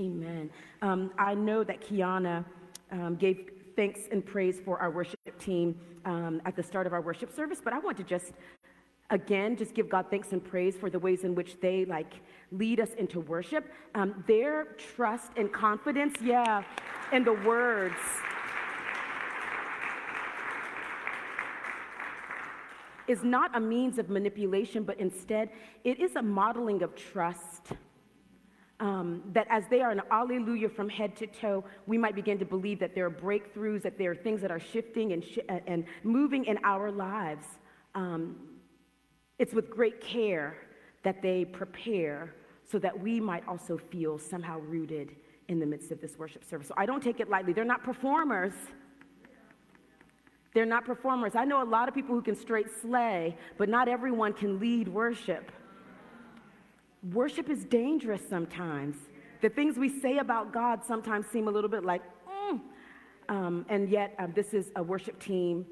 Amen. Um, I know that Kiana um, gave thanks and praise for our worship team um, at the start of our worship service, but I want to just again just give God thanks and praise for the ways in which they like lead us into worship. Um, their trust and confidence, yeah, in the words. Is not a means of manipulation, but instead it is a modeling of trust um, that as they are an alleluia from head to toe, we might begin to believe that there are breakthroughs, that there are things that are shifting and, sh- and moving in our lives. Um, it's with great care that they prepare so that we might also feel somehow rooted in the midst of this worship service. So I don't take it lightly. They're not performers. They're not performers. I know a lot of people who can straight slay, but not everyone can lead worship. Worship is dangerous sometimes. The things we say about God sometimes seem a little bit like, mm. um, and yet um, this is a worship team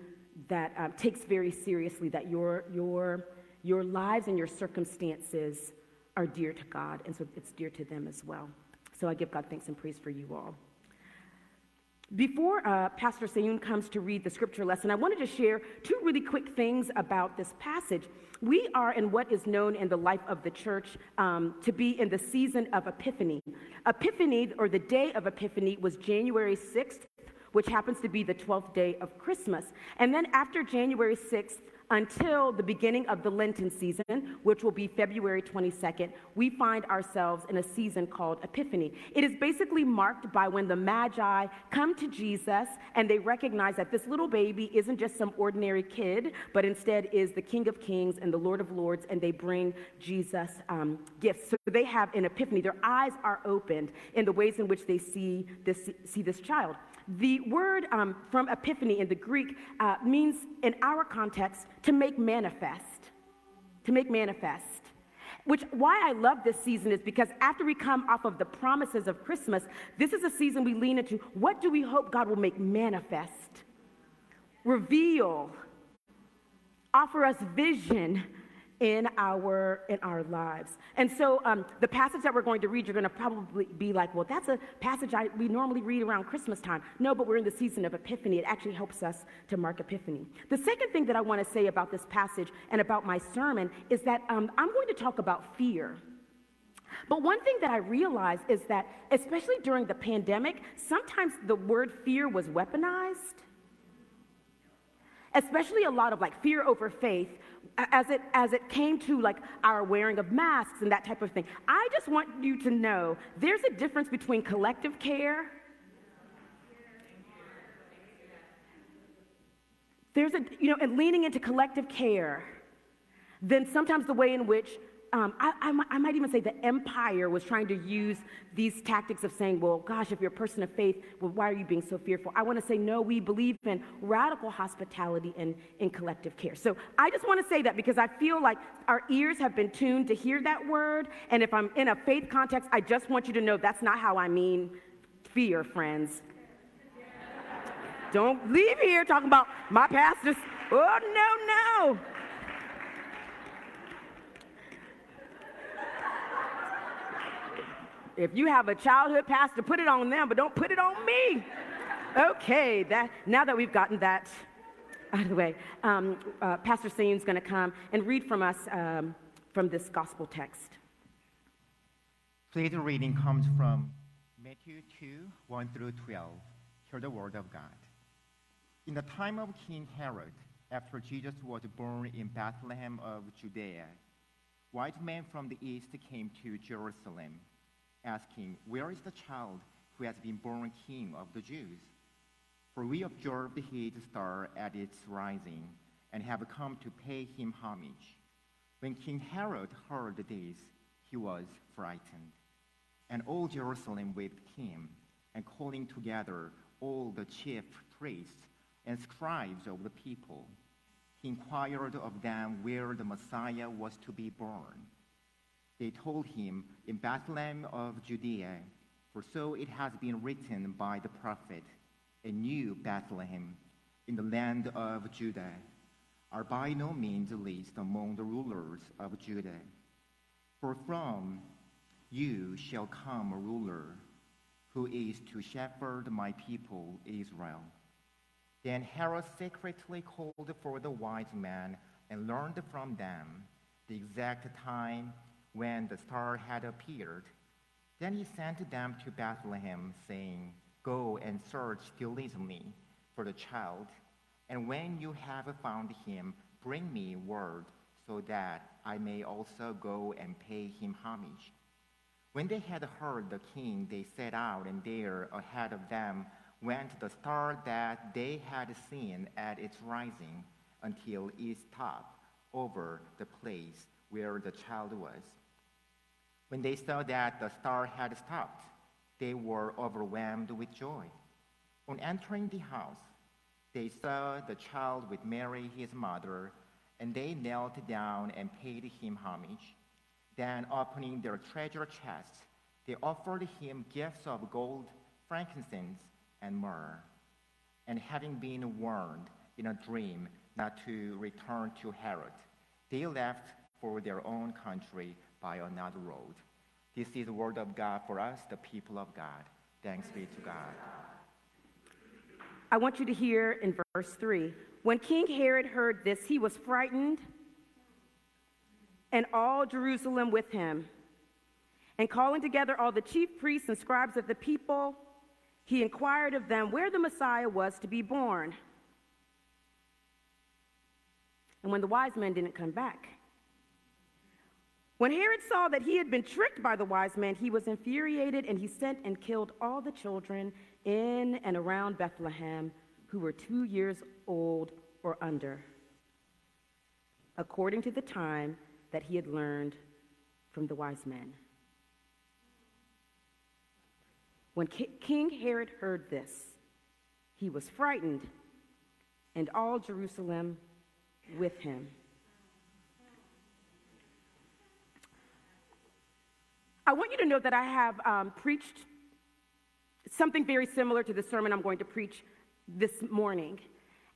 that um, takes very seriously that your, your, your lives and your circumstances are dear to God, and so it's dear to them as well. So I give God thanks and praise for you all. Before uh, Pastor Sayun comes to read the scripture lesson, I wanted to share two really quick things about this passage. We are in what is known in the life of the church um, to be in the season of Epiphany. Epiphany, or the day of Epiphany, was January 6th, which happens to be the 12th day of Christmas. And then after January 6th, until the beginning of the Lenten season, which will be February 22nd, we find ourselves in a season called Epiphany. It is basically marked by when the Magi come to Jesus and they recognize that this little baby isn't just some ordinary kid, but instead is the King of Kings and the Lord of Lords, and they bring Jesus um, gifts. So they have an epiphany. Their eyes are opened in the ways in which they see this, see this child. The word um, from epiphany in the Greek uh, means, in our context, to make manifest. To make manifest. Which, why I love this season is because after we come off of the promises of Christmas, this is a season we lean into what do we hope God will make manifest, reveal, offer us vision in our in our lives. And so um, the passage that we're going to read, you're going to probably be like, well, that's a passage I, we normally read around Christmas time. No, but we're in the season of Epiphany. It actually helps us to mark Epiphany. The second thing that I want to say about this passage and about my sermon is that um, I'm going to talk about fear. But one thing that I realized is that, especially during the pandemic, sometimes the word fear was weaponized especially a lot of like fear over faith as it, as it came to like our wearing of masks and that type of thing. I just want you to know there's a difference between collective care. There's a, you know, and leaning into collective care, then sometimes the way in which um, I, I, I, might even say the empire was trying to use these tactics of saying, well, gosh, if you're a person of faith, well, why are you being so fearful? I want to say, no, we believe in radical hospitality and in collective care. So I just want to say that because I feel like our ears have been tuned to hear that word. And if I'm in a faith context, I just want you to know that's not how I mean fear, friends. Don't leave here talking about my pastors. Oh, no, no. If you have a childhood pastor, put it on them, but don't put it on me. Okay, that, now that we've gotten that out of the way, um, uh, Pastor Sayun's going to come and read from us um, from this gospel text. Today's reading comes from Matthew 2 1 through 12. Hear the word of God. In the time of King Herod, after Jesus was born in Bethlehem of Judea, white men from the east came to Jerusalem asking, Where is the child who has been born king of the Jews? For we observed his star at its rising and have come to pay him homage. When King Herod heard this, he was frightened. And all Jerusalem with him, and calling together all the chief priests and scribes of the people, he inquired of them where the Messiah was to be born they told him, In Bethlehem of Judea, for so it has been written by the prophet, A new Bethlehem in the land of Judah are by no means least among the rulers of Judah. For from you shall come a ruler who is to shepherd my people Israel. Then Herod secretly called for the wise men and learned from them the exact time when the star had appeared. Then he sent them to Bethlehem, saying, Go and search diligently for the child, and when you have found him, bring me word so that I may also go and pay him homage. When they had heard the king, they set out, and there ahead of them went the star that they had seen at its rising until it stopped over the place where the child was. When they saw that the star had stopped, they were overwhelmed with joy. On entering the house, they saw the child with Mary, his mother, and they knelt down and paid him homage. Then, opening their treasure chests, they offered him gifts of gold, frankincense, and myrrh. And having been warned in a dream not to return to Herod, they left for their own country by another road. This is the word of God for us, the people of God. Thanks be to God. I want you to hear in verse 3 When King Herod heard this, he was frightened, and all Jerusalem with him. And calling together all the chief priests and scribes of the people, he inquired of them where the Messiah was to be born. And when the wise men didn't come back, when Herod saw that he had been tricked by the wise men, he was infuriated and he sent and killed all the children in and around Bethlehem who were two years old or under, according to the time that he had learned from the wise men. When King Herod heard this, he was frightened, and all Jerusalem with him. I want you to know that I have um, preached something very similar to the sermon I'm going to preach this morning.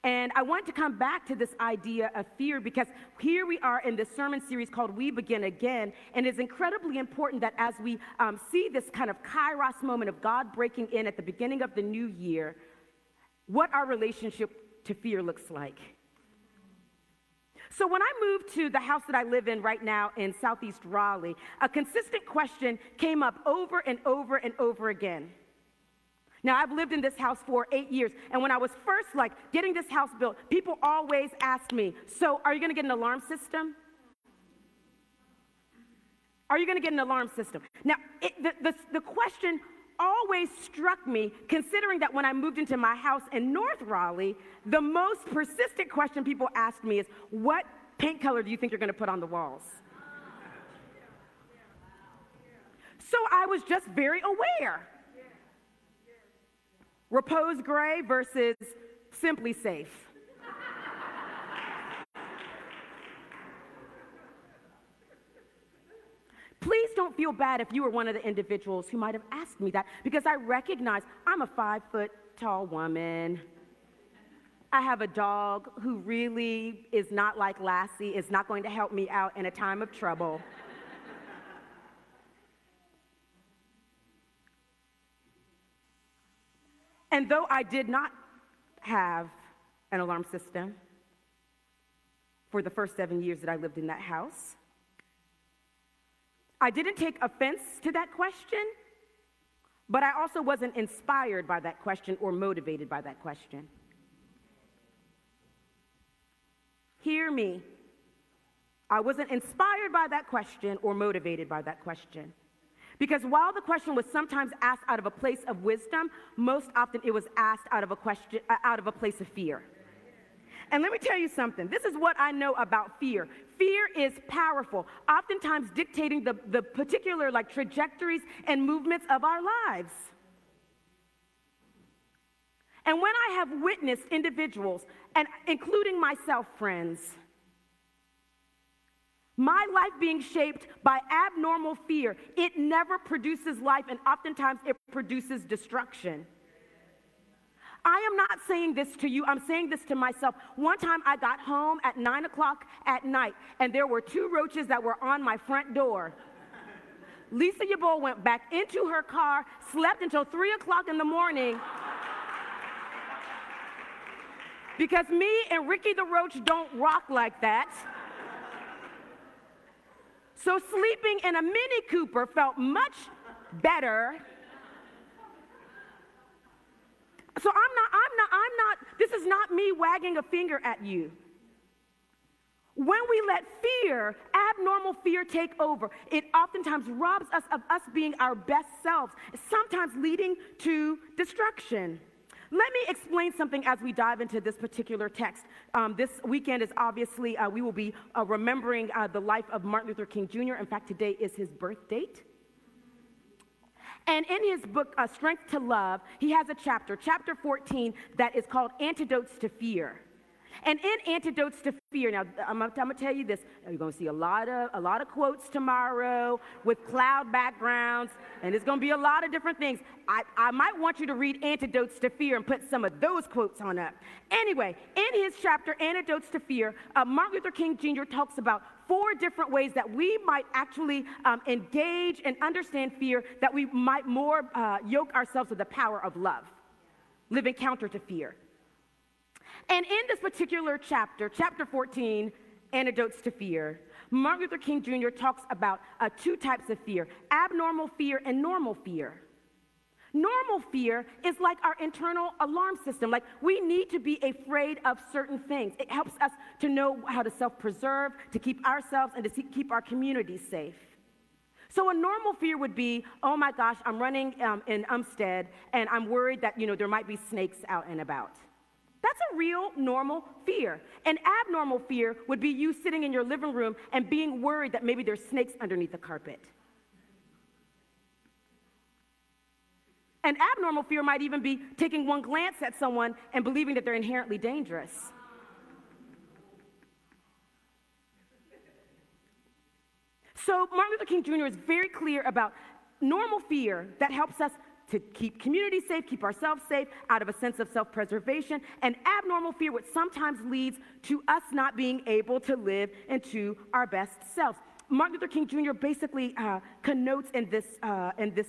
And I want to come back to this idea of fear because here we are in this sermon series called We Begin Again. And it's incredibly important that as we um, see this kind of kairos moment of God breaking in at the beginning of the new year, what our relationship to fear looks like. So, when I moved to the house that I live in right now in Southeast Raleigh, a consistent question came up over and over and over again. Now, I've lived in this house for eight years, and when I was first like getting this house built, people always asked me, So, are you gonna get an alarm system? Are you gonna get an alarm system? Now, it, the, the, the question always struck me, considering that when I moved into my house in North Raleigh, the most persistent question people asked me is, What paint color do you think you're gonna put on the walls? So I was just very aware Repose Gray versus SimpliSafe. Please don't feel bad if you were one of the individuals who might have asked me that because I recognize I'm a five foot tall woman. I have a dog who really is not like Lassie, is not going to help me out in a time of trouble. And though I did not have an alarm system for the first seven years that I lived in that house, I didn't take offense to that question, but I also wasn't inspired by that question or motivated by that question. Hear me. I wasn't inspired by that question or motivated by that question. Because while the question was sometimes asked out of a place of wisdom, most often it was asked out of a question uh, out of a place of fear. And let me tell you something. This is what I know about fear. Fear is powerful, oftentimes dictating the, the particular like trajectories and movements of our lives. And when I have witnessed individuals, and including myself, friends, my life being shaped by abnormal fear, it never produces life, and oftentimes it produces destruction. I am not saying this to you, I'm saying this to myself. One time I got home at nine o'clock at night, and there were two roaches that were on my front door. Lisa Yebuah went back into her car, slept until 3 o'clock in the morning. because me and Ricky the Roach don't rock like that. So sleeping in a Mini Cooper felt much better. So I'm not, I'm not, I'm not, this is not me wagging a finger at you. When we let fear, abnormal fear, take over, it oftentimes robs us of us being our best selves, sometimes leading to destruction. Let me explain something as we dive into this particular text. Um, this weekend is obviously, uh, we will be uh, remembering uh, the life of Martin Luther King Jr. In fact, today is his birth date. And in his book, uh, Strength to Love, he has a chapter, chapter 14, that is called Antidotes to Fear. And in Antidotes to Fear, now I'm, I'm going to tell you this, you're going to see a lot, of, a lot of quotes tomorrow with cloud backgrounds, and it's going to be a lot of different things. I, I might want you to read Antidotes to Fear and put some of those quotes on up. Anyway, in his chapter, Antidotes to Fear, uh, Martin Luther King Jr. talks about four different ways that we might actually um, engage and understand fear, that we might more uh, yoke ourselves with the power of love, living counter to fear. And in this particular chapter, chapter 14, Antidotes to Fear, Martin Luther King Jr. talks about uh, two types of fear abnormal fear and normal fear. Normal fear is like our internal alarm system. Like we need to be afraid of certain things. It helps us to know how to self preserve, to keep ourselves, and to keep our community safe. So a normal fear would be, oh my gosh, I'm running um, in Umstead and I'm worried that, you know, there might be snakes out and about. That's a real normal fear. An abnormal fear would be you sitting in your living room and being worried that maybe there's snakes underneath the carpet. An abnormal fear might even be taking one glance at someone and believing that they're inherently dangerous. So, Martin Luther King Jr. is very clear about normal fear that helps us to keep community safe, keep ourselves safe out of a sense of self preservation, and abnormal fear, which sometimes leads to us not being able to live into our best selves. Martin Luther King Jr. basically uh, connotes in this, uh, in, this,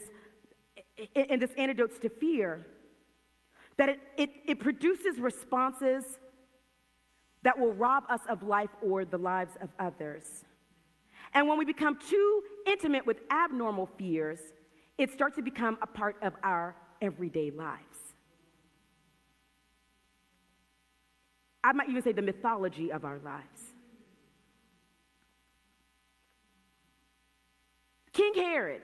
in this antidotes to fear that it, it, it produces responses that will rob us of life or the lives of others. And when we become too intimate with abnormal fears, it starts to become a part of our everyday lives. I might even say the mythology of our lives. King Herod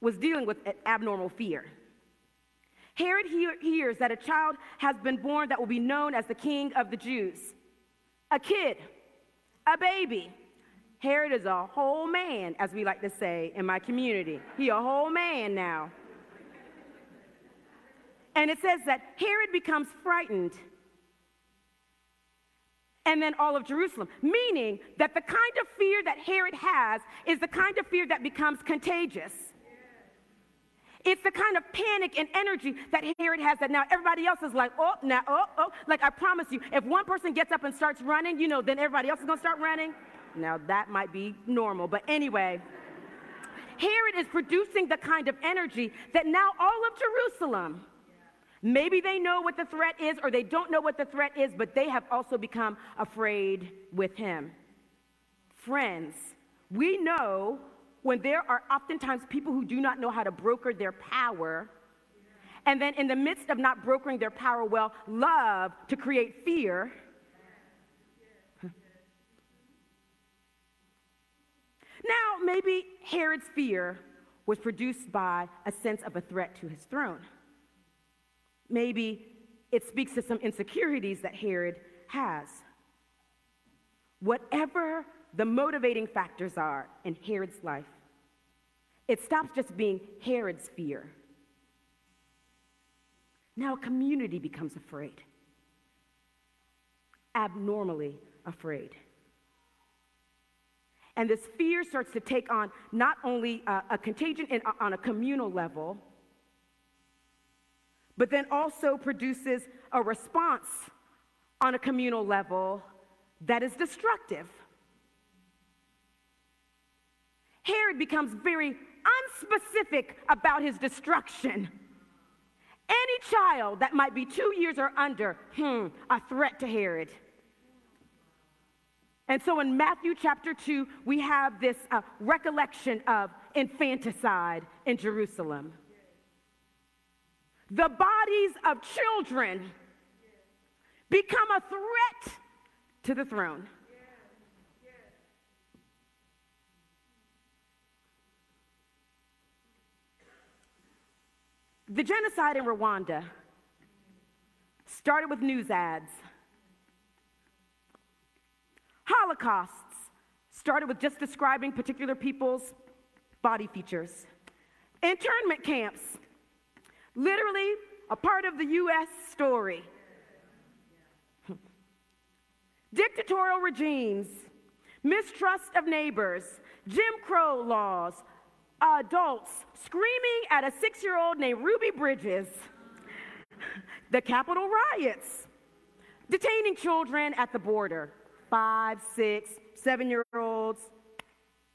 was dealing with abnormal fear. Herod hears that a child has been born that will be known as the king of the Jews. A kid, a baby, Herod is a whole man, as we like to say in my community. He a whole man now. And it says that Herod becomes frightened. And then all of Jerusalem, meaning that the kind of fear that Herod has is the kind of fear that becomes contagious. It's the kind of panic and energy that Herod has that now everybody else is like, oh, now, oh, oh. Like I promise you, if one person gets up and starts running, you know, then everybody else is gonna start running. Now, that might be normal, but anyway, here it is producing the kind of energy that now all of Jerusalem, maybe they know what the threat is or they don't know what the threat is, but they have also become afraid with him. Friends, we know when there are oftentimes people who do not know how to broker their power. And then, in the midst of not brokering their power well, love to create fear Now, maybe Herod's fear was produced by a sense of a threat to his throne. Maybe it speaks to some insecurities that Herod has. Whatever the motivating factors are in Herod's life, it stops just being Herod's fear. Now a community becomes afraid, abnormally afraid. And this fear starts to take on not only a, a contagion in, on a communal level, but then also produces a response on a communal level that is destructive. Herod becomes very unspecific about his destruction. Any child that might be two years or under, hmm, a threat to Herod. And so in Matthew chapter 2, we have this uh, recollection of infanticide in Jerusalem. The bodies of children become a threat to the throne. The genocide in Rwanda started with news ads. Holocausts started with just describing particular people's body features. Internment camps, literally a part of the U.S. story. Dictatorial regimes, mistrust of neighbors, Jim Crow laws, adults screaming at a six year old named Ruby Bridges, the Capitol riots, detaining children at the border five, six, seven year olds,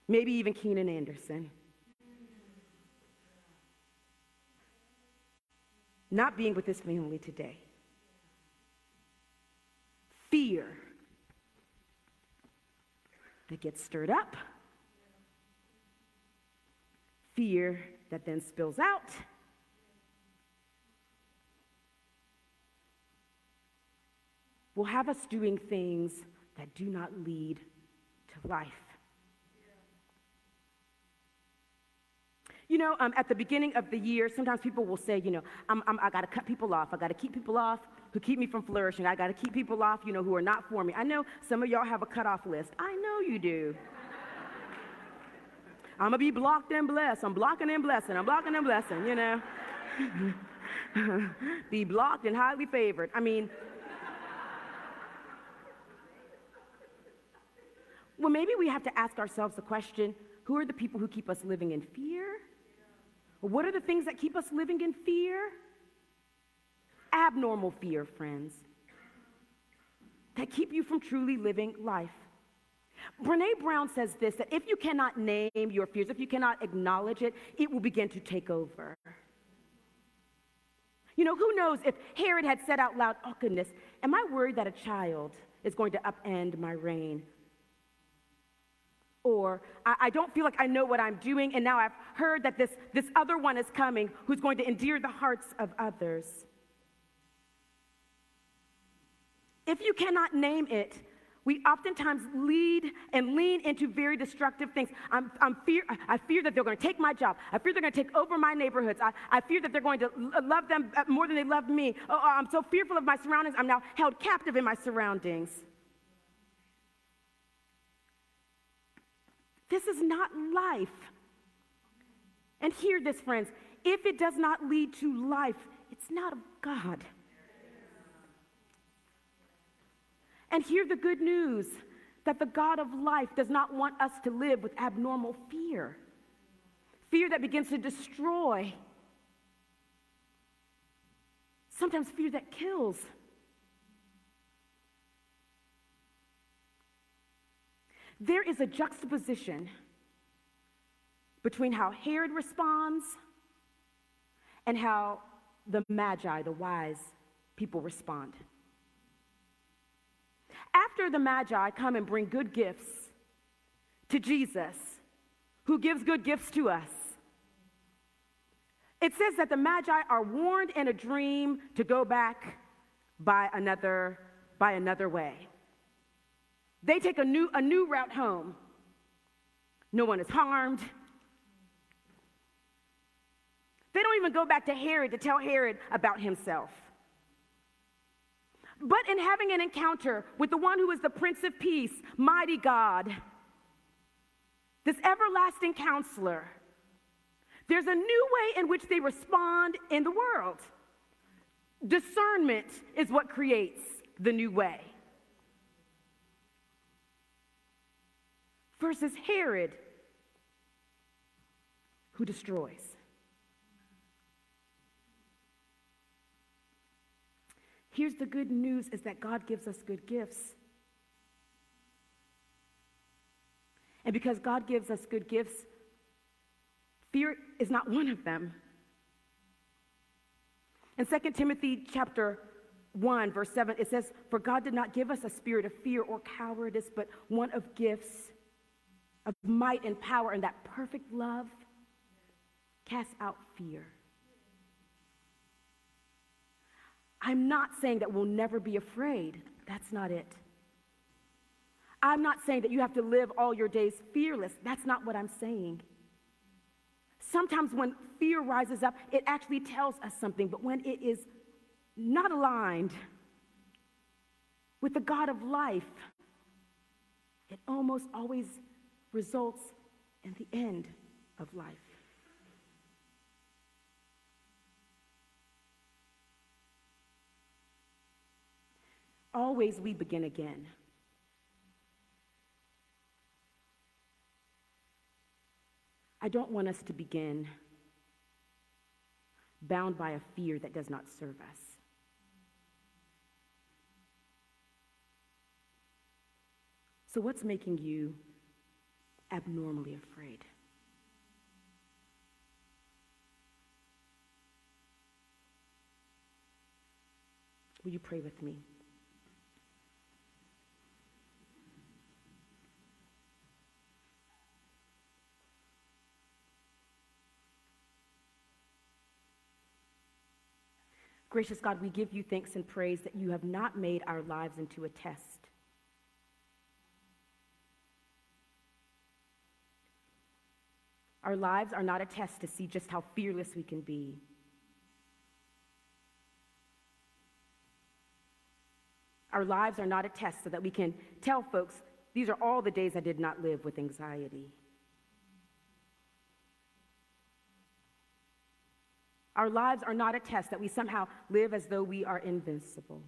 maybe even Keenan Anderson. Not being with this family today. Fear that gets stirred up fear that then spills out. Will have us doing things that do not lead to life. You know, um, at the beginning of the year, sometimes people will say, you know, I'm, I'm, i got to cut people off. I got to keep people off who keep me from flourishing. I got to keep people off, you know, who are not for me. I know some of y'all have a cutoff list. I know you do. I'm gonna be blocked and blessed. I'm blocking and blessing. I'm blocking and blessing, you know. be blocked and highly favored. I mean, well, maybe we have to ask ourselves the question who are the people who keep us living in fear? What are the things that keep us living in fear? Abnormal fear, friends, that keep you from truly living life. Brene Brown says this that if you cannot name your fears, if you cannot acknowledge it, it will begin to take over. You know, who knows if Herod had said out loud, Oh, goodness, am I worried that a child is going to upend my reign? Or I, I, don't feel like I know what I'm doing, and now I've heard that this, this other one is coming who's going to endear the hearts of others. If you cannot name it, we oftentimes lead and lean into very destructive things. I'm, I'm fear, I fear that they're going to take my job. I fear they're going to take over my neighborhoods. I, I fear that they're going to love them uh, more than they love me. Oh, oh, I'm so fearful of my surroundings. I'm now held captive in my surroundings. This is not life. And hear this, friends. If it does not lead to life, it's not of God. And hear the good news that the God of life does not want us to live with abnormal fear, fear that begins to destroy, sometimes fear that kills. There is a juxtaposition between how Herod responds and how the Magi, the wise people, respond. After the Magi come and bring good gifts to Jesus, who gives good gifts to us, it says that the Magi are warned in a dream to go back by another, by another way. They take a new, a new route home. No one is harmed. They don't even go back to Herod to tell Herod about himself but in having an encounter with the one who is the Prince of Peace, mighty God, this everlasting counselor, there's a new way in which they respond in the world. Discernment is what creates the new way. Versus Herod, who destroys. Here's the good news is that God gives us good gifts. And because God gives us good gifts, Fear is not one of them. In 2 Timothy chapter 1, verse 7, it says, For God did not give us a spirit of fear or cowardice, but one of gifts, of might and power, and that perfect love casts out fear. I'm not saying that we'll never be afraid. That's not it. I'm not saying that you have to live all your days fearless. That's not what I'm saying. Sometimes when fear rises up, it actually tells us something, but when it is not aligned with the God of life, it almost always results in the end of life. Always we begin again. I don't want us to begin bound by a fear that does not serve us. So, what's making you abnormally afraid? Will you pray with me? Gracious God, we give you thanks and praise that you have not made our lives into a test. Our lives are not a test to see just how fearless we can be. Our lives are not a test so that we can tell folks, these are all the days I did not live with anxiety. Our lives are not a test that we somehow live as though we are invincible.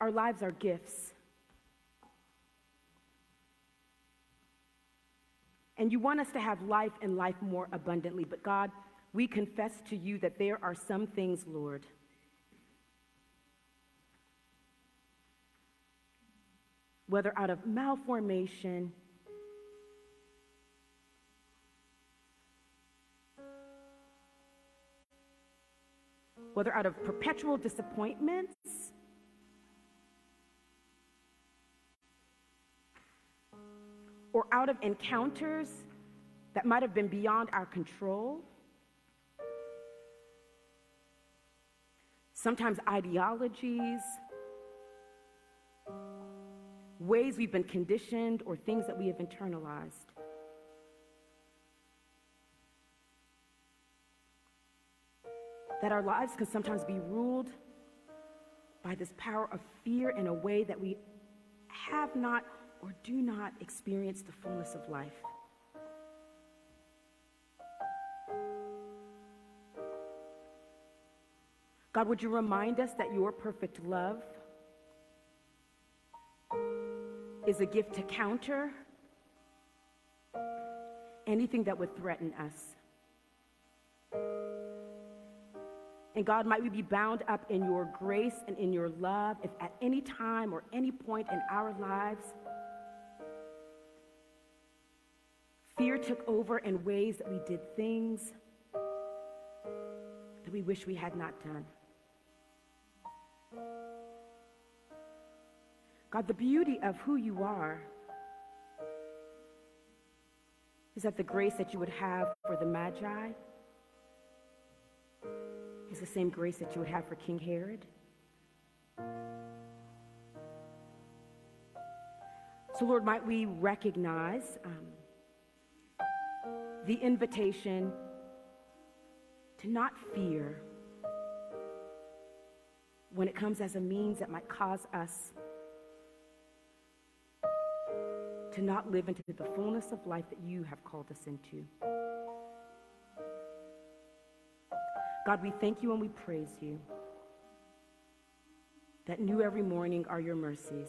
Our lives are gifts. And you want us to have life and life more abundantly. But God, we confess to you that there are some things, Lord, whether out of malformation, whether out of perpetual disappointments or out of encounters that might have been beyond our control. Sometimes ideologies, ways we've been conditioned, or things that we have internalized. that our lives can sometimes be ruled by this power of fear in a way that we have not or do not experience the fullness of life. God, would you remind us that your perfect love is a gift to counter anything that would threaten us? And God, might we be bound up in your grace and in your love if at any time or any point in our lives fear took over in ways that we did things that we wish we had not done. God, the beauty of who you are is that the grace that you would have for the Magi is the same grace that you would have for King Herod. So, Lord, might we recognize um, the invitation to not fear when it comes as a means that might cause us to not live into the fullness of life that you have called us into. God, we thank you and we praise you that new every morning are your mercies,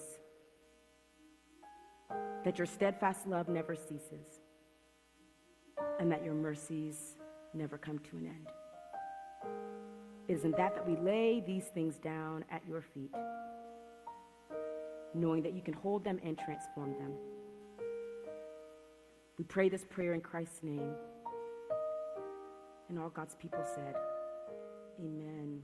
that your steadfast love never ceases, and that your mercies never come to an end. It is in that that we lay these things down at your feet, knowing that you can hold them and transform them. We pray this prayer in Christ's name. And all God's people said, Amen.